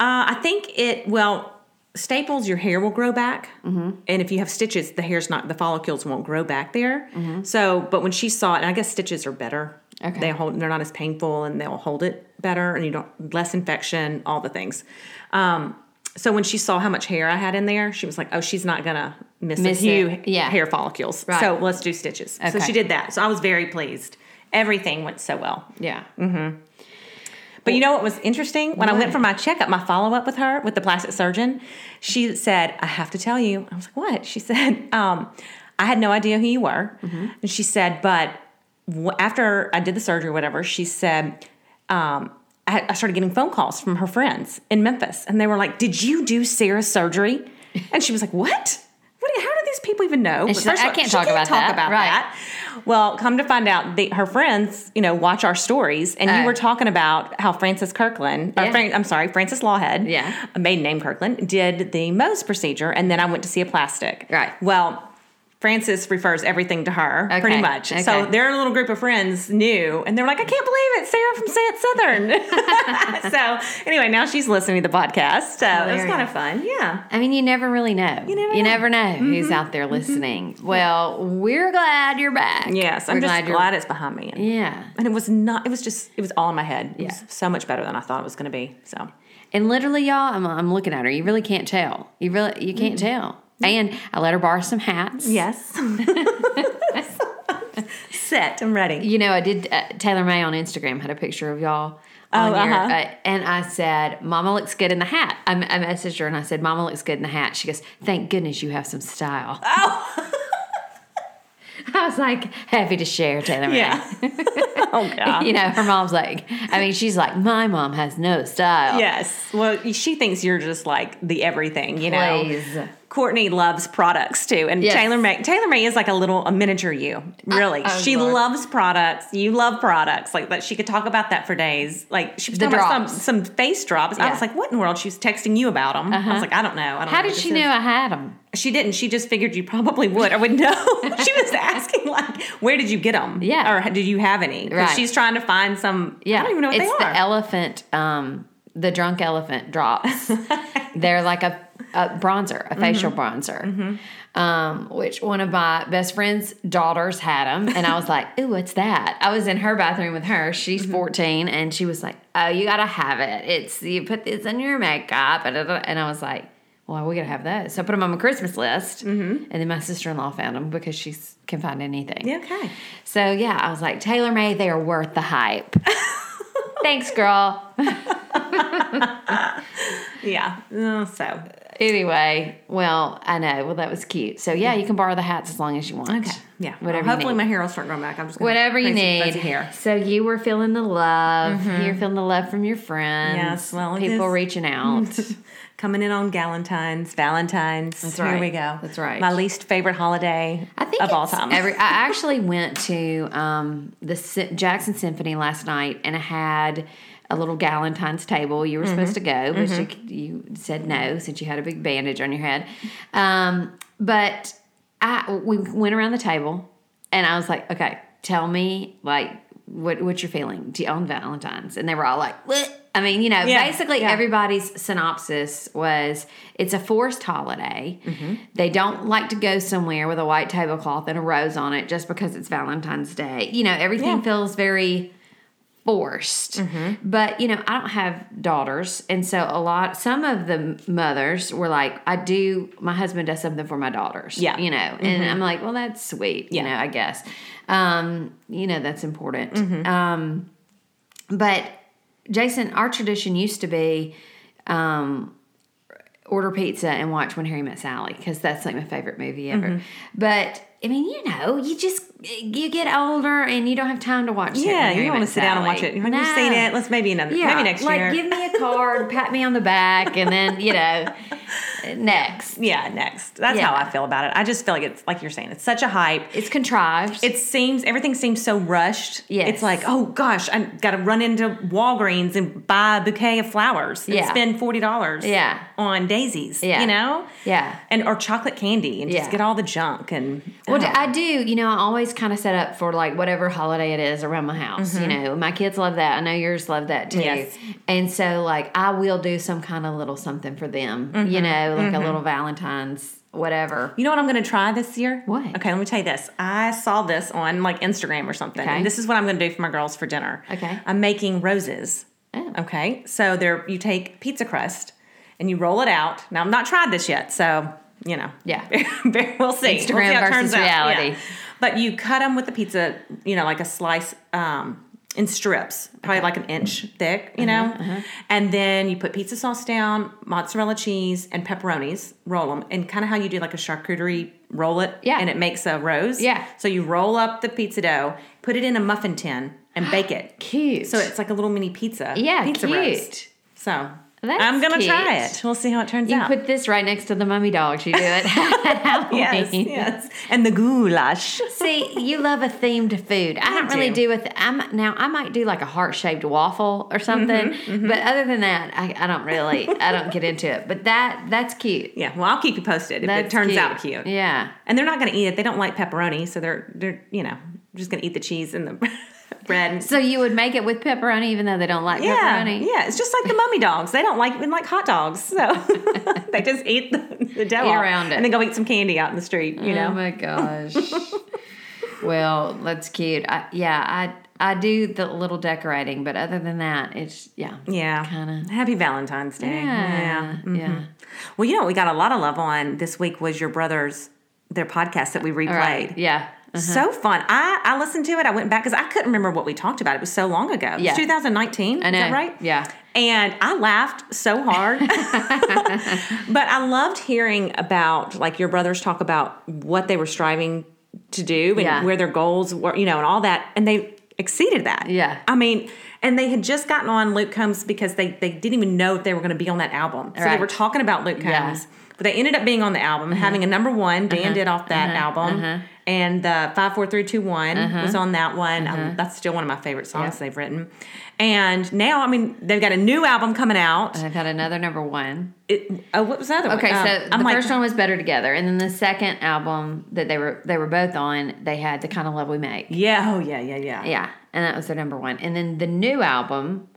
Uh, I think it, well, staples, your hair will grow back, mm-hmm. and if you have stitches, the hair's not the follicles won't grow back there. Mm-hmm. So, but when she saw it, and I guess stitches are better. Okay. They hold, they're not as painful, and they'll hold it better, and you don't less infection, all the things. Um, so when she saw how much hair I had in there, she was like, "Oh, she's not gonna miss, miss a few yeah. hair follicles." Right. So let's do stitches. Okay. So she did that. So I was very pleased. Everything went so well. Yeah. Mm-hmm. But you know what was interesting? When what? I went for my checkup, my follow up with her, with the plastic surgeon, she said, I have to tell you. I was like, what? She said, um, I had no idea who you were. Mm-hmm. And she said, but after I did the surgery or whatever, she said, um, I, I started getting phone calls from her friends in Memphis. And they were like, Did you do Sarah's surgery? And she was like, What? What? how do these people even know? First like, I can't talk can't about talk that. About right. that. Well, come to find out, the, her friends, you know, watch our stories, and you uh. were talking about how Frances Kirkland, yeah. Fran, I'm sorry, Frances Lawhead, yeah, a maiden name Kirkland, did the Mohs procedure, and then I went to see a plastic. Right. Well, Frances refers everything to her, okay. pretty much. Okay. So their little group of friends knew, and they're like, I can't believe it, Sarah from Say It Southern. so anyway, now she's listening to the podcast. So Hilarious. it was kind of fun. Yeah. I mean, you never really know. You never you know, never know mm-hmm. who's out there listening. Mm-hmm. Well, we're glad you're back. Yes, we're I'm just glad, glad it's behind me. And, yeah. And it was not, it was just, it was all in my head. It yeah. was so much better than I thought it was going to be. So. And literally, y'all, I'm, I'm looking at her. You really can't tell. You really, you can't mm-hmm. tell. And I let her borrow some hats. Yes. Set. I'm ready. You know, I did. Uh, Taylor May on Instagram had a picture of y'all. Oh, uh-huh. Your, uh, and I said, Mama looks good in the hat. I, I messaged her and I said, Mama looks good in the hat. She goes, Thank goodness you have some style. Oh. I was like happy to share Taylor May. Yeah. oh God. you know, her mom's like, I mean, she's like, my mom has no style. Yes. Well, she thinks you're just like the everything. You Please. know. Courtney loves products too, and Yes. Taylor May. Taylor May is like a little a miniature you. Really, oh, she Lord. loves products. You love products. Like that, she could talk about that for days. Like she was The talking about some some face drops. I Yeah. Uh-huh. was like, what in the world? She was texting you about them. I was like, I don't know. I don't How know did she know is. I had them? She didn't. She just figured you probably would. I would know. she was asking like, where did you get them? Yeah. or did you have any? Right. She's trying to find some. Yeah, I don't even know what it's they the are. elephant, um, the drunk elephant drops. They're like a, a bronzer, a facial Mm-hmm. bronzer. Um, which one of my best friend's daughters had them, and I was like, "Ooh, what's that?" I was in her bathroom with her. She's Mm-hmm. 14, and she was like, "Oh, you gotta have it. It's you put this in your makeup," and I was like. Well, we gotta have those. So I put them on my Christmas list, and then my sister in law found them because she can find anything. Yeah, okay. So yeah, I was like, Taylor May, they are worth the hype. Thanks, girl. Yeah. Uh, so Anyway, well, I know. Well, that was cute. So yeah, you can borrow the hats as long as you want. okay. Yeah. Whatever. Well, hopefully my hair will start growing back. I'm just Whatever you need. hair. So you were feeling the love. You're feeling the love from your friends. Yes, well, people reaching out. Coming in on Galentine's, Valentine's. That's Here we go. That's right. My least favorite holiday I think of all time. Every, I actually went to um, the Sy- Jackson Symphony last night and I had a little Galentine's table. You were Mm-hmm. supposed to go, but you, you said no since you had a big bandage on your head. Um, but I we went around the table and I was like, okay, tell me like what what you're feeling do you- on Valentine's, and they were all like, what? I mean, you know, Yeah, basically yeah. everybody's synopsis was it's a forced holiday. Mm-hmm. They don't like to go somewhere with a white tablecloth and a rose on it just because it's Valentine's Day. You know, everything Yeah. feels very forced. Mm-hmm. But, you know, I don't have daughters. And so a lot, some of the mothers were like, I do, my husband does something for my daughters. Yeah. You know, and I'm like, well, that's sweet. You know, I guess. Um, you know, that's important. Mm-hmm. Um, but Jason, our tradition used to be um, order pizza and watch When Harry Met Sally because that's like my favorite movie ever. Mm-hmm. But I mean, you know, you just you get older and you don't have time to watch. Yeah, you don't want to sit down and watch it. You're like, We've seen it. Let's maybe another, Yeah, maybe next like year. give me a card, pat me on the back, and then you know, next. yeah, next. That's Yeah. how I feel about it. I just feel like it's like you're saying, it's such a hype. It's contrived. It seems everything seems so rushed. Yeah, It's like, oh gosh, I got to run into Walgreens and buy a bouquet of flowers and Yeah. spend forty dollars. Yeah. on daisies. Yeah. you know. Yeah. and or chocolate candy and Yeah. just get all the junk and. Well, oh. I do. You know, I always kind of set up for like whatever holiday it is around my house. You know, my kids love that. I know yours love that too. Mm-hmm. Yes. And so, like, I will do some kind of little something for them. Mm-hmm. You know, like a little Valentine's, whatever. You know what I'm going to try this year? What? Okay, let me tell you this. I saw this on like Instagram or something. Okay. And this is what I'm going to do for my girls for dinner. Okay. I'm making roses. Oh. Okay. So there you take pizza crust and you roll it out. Now I've not tried this yet, so you know. Yeah. we'll see. Instagram we'll see versus turns out. Yeah. reality. But you cut them with the pizza, you know, like a slice um, in strips, probably like an inch thick, you know. Uh-huh, And then you put pizza sauce down, mozzarella cheese, and pepperonis. Roll them, and kind of how you do like a charcuterie roll it, Yeah. and it makes a rose. Yeah. So you roll up the pizza dough, put it in a muffin tin, and bake it. Cute. So it's like a little mini pizza. yeah, pizza cute. roast. So That's I'm gonna try it. We'll see how it turns You out. You put this right next to the mummy dog. You do it. yes, yes, and the goulash. See, you love a themed food. I, don't really do. do with. I'm now. I might do like a heart shaped waffle or something, Mm-hmm, but other than that, I, I don't really. I don't get into it. But that that's cute. Yeah, well, I'll keep you posted if That's it turns out cute. Yeah. And they're not going to eat it. They don't like pepperoni, so they're they're you know just going to eat the cheese and the bread. And, So you would make it with pepperoni, even though they don't like yeah, pepperoni. yeah, it's just like the mummy dogs. They don't like even like hot dogs, so they just eat the, the dough around it. and then go eat some candy out in the street. You know? Oh know, my gosh. well, that's cute. I, yeah, I I do the little decorating, but other than that, it's yeah. yeah, Kinda. Happy Valentine's Day. Yeah. mhm. Yeah. Well, you know, we got a lot of love on this week was your brother's their podcast that we replayed. Right. Yeah. Uh-huh. So fun. I, I listened to it. I went back because I couldn't remember what we talked about. It was so long ago. It was Yeah. 2019. I know. Is that right? Yeah. And I laughed so hard. but I loved hearing about like your brothers talk about what they were striving to do and Yeah. where their goals were, you know, and all that. And they exceeded that. Yeah. I mean, and they had just gotten on Luke Combs because they they didn't even know if they were going to be on that album. So right. they were talking about Luke Combs. Yeah. But they ended up being on the album, uh-huh. having a number one. Dan uh-huh. did off that uh-huh. album, uh-huh. And the five, four, three, two, one uh-huh. was on that one. Um, that's still one of my favorite songs yep. they've written. And now, I mean, they've got a new album coming out. And they've got another number one. It, oh, what was the other okay, one? Okay, so um, the like, first one was Better Together, and then the second album that they were they were both on, they had the kind of love we make. Yeah. Oh, yeah, yeah, yeah. Yeah, and that was their number one. And then the new album,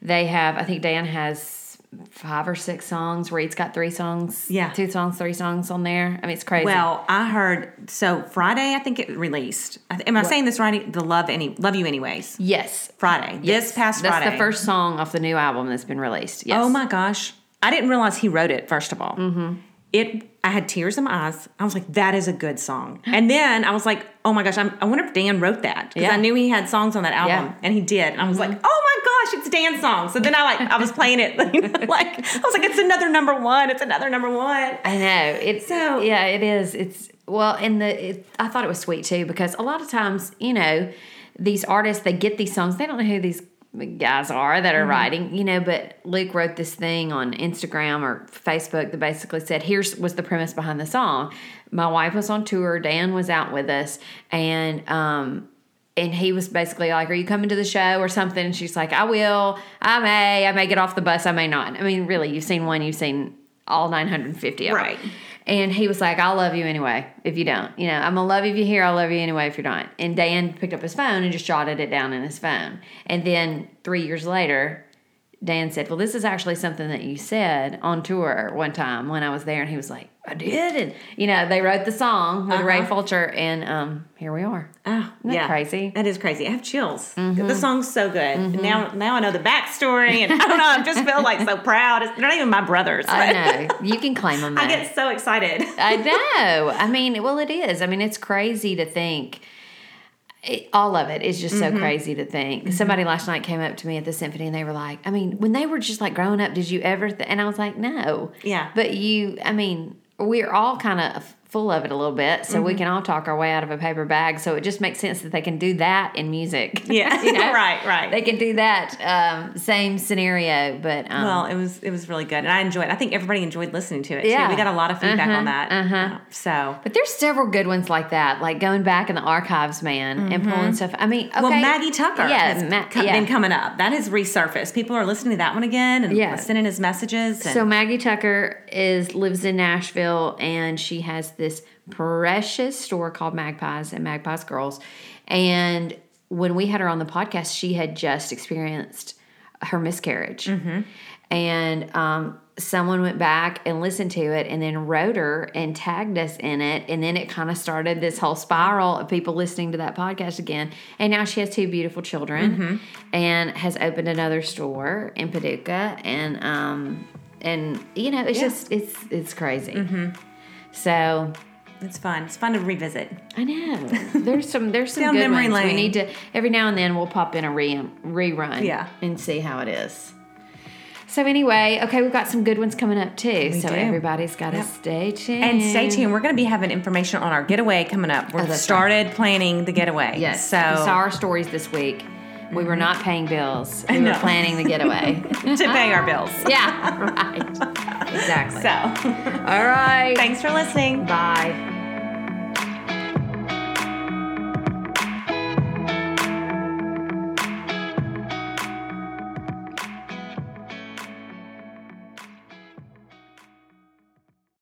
they have. I think Dan has five or six songs. Reid's got three songs. Yeah. Two songs, three songs on there. I mean, it's crazy. Well, I heard so Friday. I think it released. Am I what? saying this right? The love any love you anyways. Yes. Friday. Yes. This past that's Friday. That's the first song off the new album that's been released. Yes. Oh my gosh! I didn't realize he wrote it. First of all. Mm-hmm it I had tears in my eyes. I was like, that is a good song. And then I was like, oh my gosh, I'm, i wonder if Dan wrote that because yeah. I knew he had songs on that album, yeah. and he did. And I was mm-hmm. like, oh my gosh, it's Dan's song. So then I like I was playing it, like I was like, it's another number one. It's another number one. I know it's so yeah, it is. It's well, and the it, I thought it was sweet too because a lot of times you know these artists they get these songs they don't know who these guys are that are mm-hmm. writing, you know, but Luke wrote this thing on Instagram or Facebook that basically said, here's was the premise behind the song. My wife was on tour, Dan was out with us, and um and he was basically like, Are you coming to the show or something? And she's like, I will, I may, I may get off the bus, I may not. I mean, really, you've seen one, you've seen all 950 of right. them. And he was like, I'll love you anyway if you don't. You know, I'm going to love you if you hear, I'll love you anyway if you're not. And Dan picked up his phone and just jotted it down in his phone. And then three years later, Dan said, Well, this is actually something that you said on tour one time when I was there. And he was like, I did. And, you know, they wrote the song with uh-huh. Ray Fulcher, and um, here we are. Oh, Isn't yeah. crazy? That is crazy. I have chills. Mm-hmm. The song's so good. Mm-hmm. Now now I know the backstory, and I don't know, I just feel like so proud. It's, they're not even my brothers. I know. You can claim them. I get so excited. I know. I mean, well, it is. I mean, it's crazy to think – it, all of it is just so mm-hmm. crazy to think. Mm-hmm. Somebody last night came up to me at the symphony and they were like, I mean, when they were just like growing up, did you ever? Th-? And I was like, no. Yeah. But you, I mean, we're all kind of full of it a little bit, so mm-hmm. we can all talk our way out of a paper bag. So it just makes sense that they can do that in music. Yeah, you know? right, right. They can do that um, same scenario, but um, well, it was it was really good, and I enjoyed. I think everybody enjoyed listening to it. Yeah, too. we got a lot of feedback uh-huh, on that. Uh-huh. Uh, so, but there's several good ones like that, like going back in the archives, man, mm-hmm. and pulling stuff. I mean, okay. well, Maggie Tucker, yeah, has Ma- yeah. been coming up. That has resurfaced. People are listening to that one again and yeah. sending his messages. And- so Maggie Tucker is lives in Nashville, and she has this precious store called Magpies and Magpies Girls. And when we had her on the podcast, she had just experienced her miscarriage. Mm-hmm. And um, someone went back and listened to it and then wrote her and tagged us in it. And then it kind of started this whole spiral of people listening to that podcast again. And now she has two beautiful children mm-hmm. and has opened another store in Paducah. And, um, and you know, it's yeah. just, it's, it's crazy. Mm-hmm. So it's fun. It's fun to revisit. I know. There's some there's some good ones. Lane. We need to every now and then we'll pop in a re, rerun. Yeah. And see how it is. So anyway, okay, we've got some good ones coming up too. We so do. everybody's got to yep. stay tuned. And stay tuned. We're going to be having information on our getaway coming up. Oh, we've oh, started right. planning the getaway. Yes. So saw our stories this week. We were not paying bills. We were planning the getaway to pay our bills. yeah, right. Exactly. So, all right. Thanks for listening. Bye.